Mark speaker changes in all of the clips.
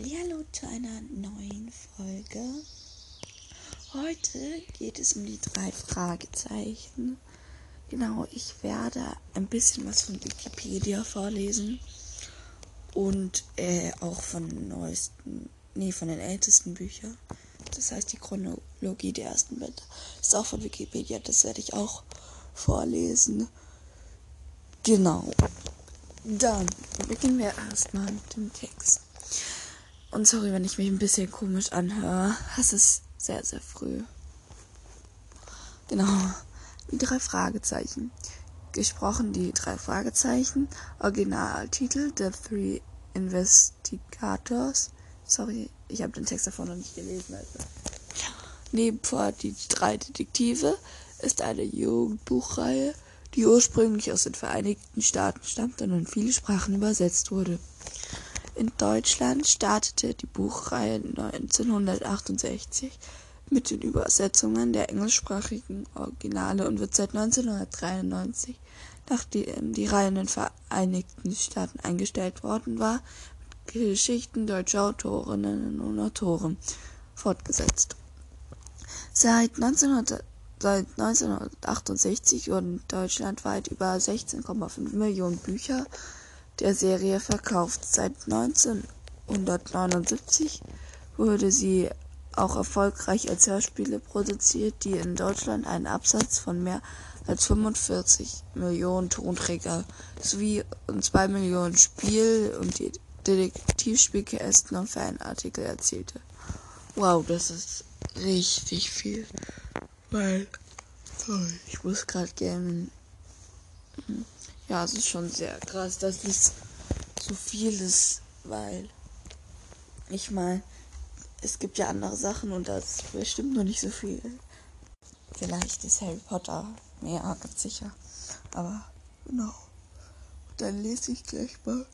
Speaker 1: Hallo zu einer neuen Folge. Heute geht es um die drei Fragezeichen. Genau, ich werde ein bisschen was von Wikipedia vorlesen und äh, auch von neuesten, nee, von den ältesten Büchern. Das heißt, die Chronologie der ersten Bände ist auch von Wikipedia. Das werde ich auch vorlesen. Genau. Dann beginnen wir erstmal mit dem Text. Und sorry, wenn ich mich ein bisschen komisch anhöre. Es ist sehr, sehr früh. Genau. Die drei Fragezeichen. Gesprochen die drei Fragezeichen. Originaltitel The Three Investigators. Sorry, ich habe den Text davon noch nicht gelesen. Also. Nebenvor die drei Detektive ist eine Jugendbuchreihe, die ursprünglich aus den Vereinigten Staaten stammt und in viele Sprachen übersetzt wurde. In Deutschland startete die Buchreihe 1968 mit den Übersetzungen der englischsprachigen Originale und wird seit 1993, nachdem die Reihe in den Vereinigten Staaten eingestellt worden war, mit Geschichten deutscher Autorinnen und Autoren fortgesetzt. Seit, 1900, seit 1968 wurden deutschlandweit über 16,5 Millionen Bücher der Serie verkauft. Seit 1979 wurde sie auch erfolgreich als Hörspiele produziert, die in Deutschland einen Absatz von mehr als 45 Millionen Tonträger sowie 2 Millionen Spiel- und Detektivspielkästen und Fanartikel erzielte. Wow, das ist richtig viel. Weil, sorry, ich muss gerade gerne ja, es ist schon sehr krass, dass es so viel ist, weil ich meine, es gibt ja andere Sachen und das bestimmt noch nicht so viel. Vielleicht ist Harry Potter mehr, ganz sicher. Aber genau. Dann lese ich gleich mal.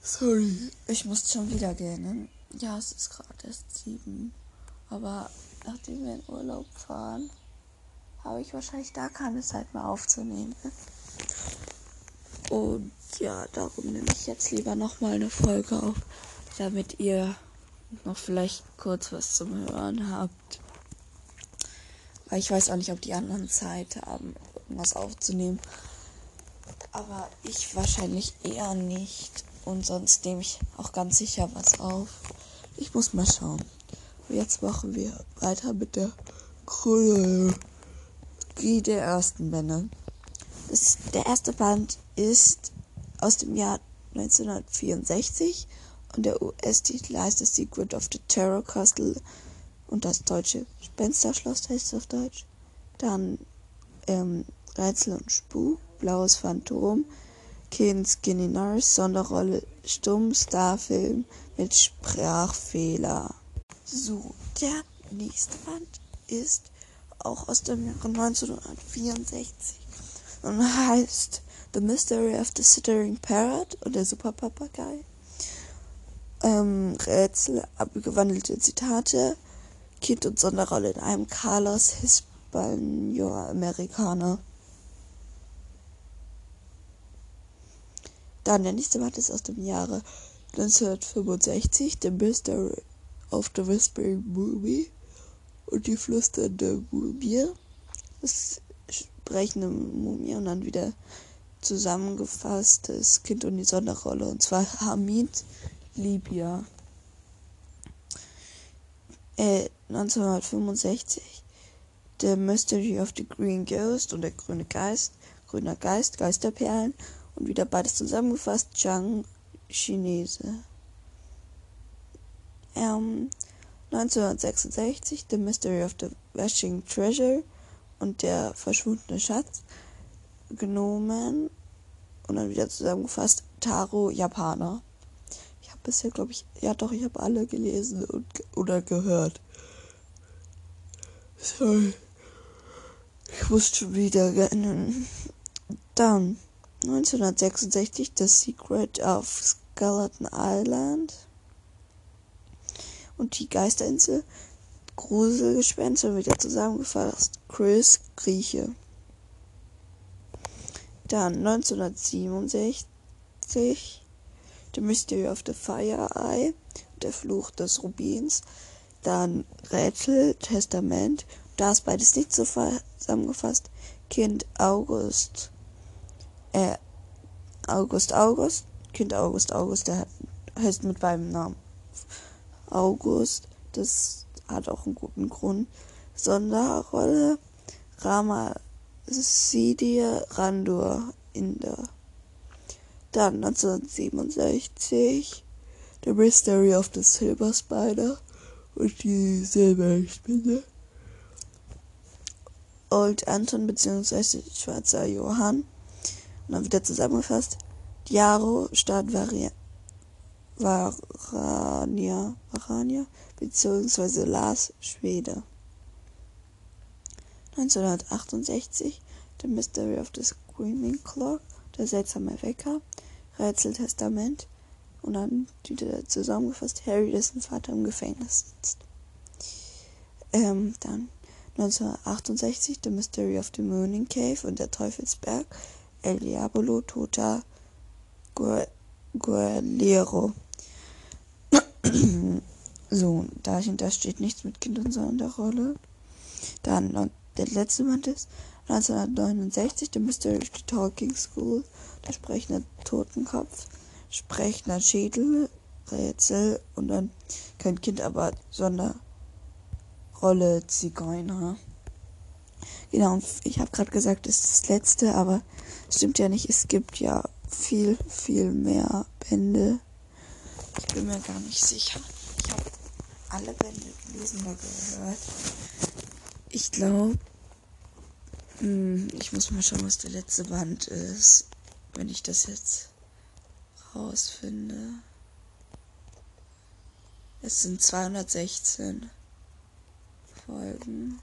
Speaker 1: Sorry, ich muss schon wieder gehen. Ne? Ja, es ist gerade erst sieben. Aber nachdem wir in Urlaub fahren, habe ich wahrscheinlich da keine Zeit mehr aufzunehmen. Und ja, darum nehme ich jetzt lieber nochmal eine Folge auf, damit ihr noch vielleicht kurz was zum Hören habt. Weil ich weiß auch nicht, ob die anderen Zeit haben, irgendwas aufzunehmen. Aber ich wahrscheinlich eher nicht. Und sonst nehme ich auch ganz sicher was auf. Ich muss mal schauen. Jetzt machen wir weiter mit der Chronologie der ersten Bände. Das, der erste Band ist aus dem Jahr 1964 und der US-Titel heißt The Secret of the Terror Castle und das deutsche Spensterschloss heißt es auf Deutsch. Dann ähm, Rätsel und Spuk, Blaues Phantom, Kind Skinny Nurse, Sonderrolle Stumm, Starfilm mit Sprachfehler. So, der nächste Band ist auch aus dem Jahre 1964 und heißt The Mystery of the Sittering Parrot und der Superpapagei. Ähm, Rätsel, abgewandelte Zitate, Kind und Sonderrolle in einem Carlos Hispano-Amerikaner. Dann der nächste Band ist aus dem Jahre 1965, The Mystery of the Whispering Movie und die flüsternde Mumie. Das sprechende Mumie und dann wieder zusammengefasst das Kind und die Sonderrolle und zwar Hamid Libya. Äh, 1965 The Mystery of the Green Ghost und der grüne Geist, grüner Geist, Geisterperlen und wieder beides zusammengefasst, Zhang Chinese. Ähm, 1966 The Mystery of the Washing Treasure und der verschwundene Schatz genommen und dann wieder zusammengefasst Taro Japaner. Ich habe bisher, glaube ich, ja doch, ich habe alle gelesen und, oder gehört. Sorry. Ich muss schon wieder rennen. Dann 1966 The Secret of Skeleton Island und die Geisterinsel. Gruselgespenster wieder zusammengefasst. Chris Grieche. Dann 1967 The Mystery of the Fire Eye, Der Fluch des Rubins, dann Rätsel, Testament, da ist beides nicht so zusammengefasst, Kind August, äh, August August, Kind August August, der heißt mit beiden Namen August, das hat auch einen guten Grund. Sonderrolle Rama Sidir Randur in der dann 1967 The Mystery of the Silver Spider und die Silberspinne. Old Anton bzw. Schwarzer Johann. Und dann wieder zusammengefasst. Diaro statt Varia Varania, Varania bzw. Lars Schwede. 1968 The Mystery of the Screaming Clock, der seltsame Wecker, Rätseltestament und dann zusammengefasst Harry, dessen Vater im Gefängnis sitzt. Ähm, dann 1968 The Mystery of the Mooning Cave und der Teufelsberg, El Diabolo, Tota Guerliero. so, dahinter steht nichts mit Kindern sondern der Rolle. Dann der letzte Band ist 1969 The Mystery Talking School, der sprechende Totenkopf, sprechender Schädel, Rätsel und dann kein Kind, aber Sonderrolle Zigeuner. Genau, ich habe gerade gesagt, es ist das letzte, aber stimmt ja nicht. Es gibt ja viel, viel mehr Bände. Ich bin mir gar nicht sicher. Ich habe alle Bände gelesen oder gehört. Ich glaube, hm, ich muss mal schauen, was der letzte Band ist, wenn ich das jetzt rausfinde. Es sind 216 Folgen.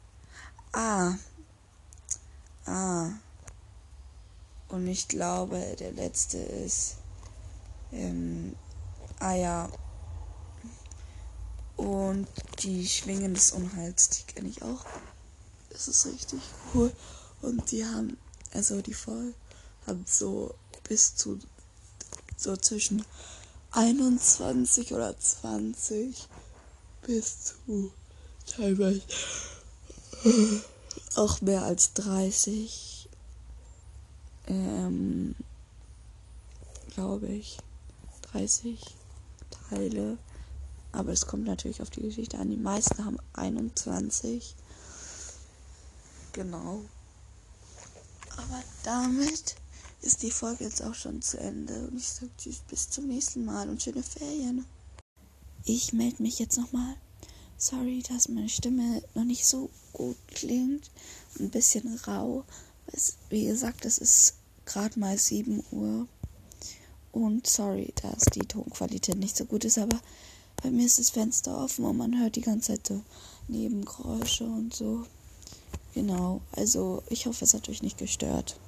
Speaker 1: Ah. Ah. Und ich glaube, der letzte ist. Ähm, ah ja. Und die Schwingen des Unheils, die kenne ich auch. Das ist richtig cool. Und die haben, also die voll, haben so bis zu so zwischen 21 oder 20 bis zu teilweise auch mehr als 30, ähm, glaube ich, 30 Teile. Aber es kommt natürlich auf die Geschichte an. Die meisten haben 21. Genau. Aber damit ist die Folge jetzt auch schon zu Ende. Und ich sage tschüss, bis zum nächsten Mal und schöne Ferien. Ich melde mich jetzt nochmal. Sorry, dass meine Stimme noch nicht so gut klingt. Ein bisschen rau. Wie gesagt, es ist gerade mal 7 Uhr. Und sorry, dass die Tonqualität nicht so gut ist, aber bei mir ist das Fenster offen und man hört die ganze Zeit so Nebengeräusche und so. Genau, also ich hoffe, es hat euch nicht gestört.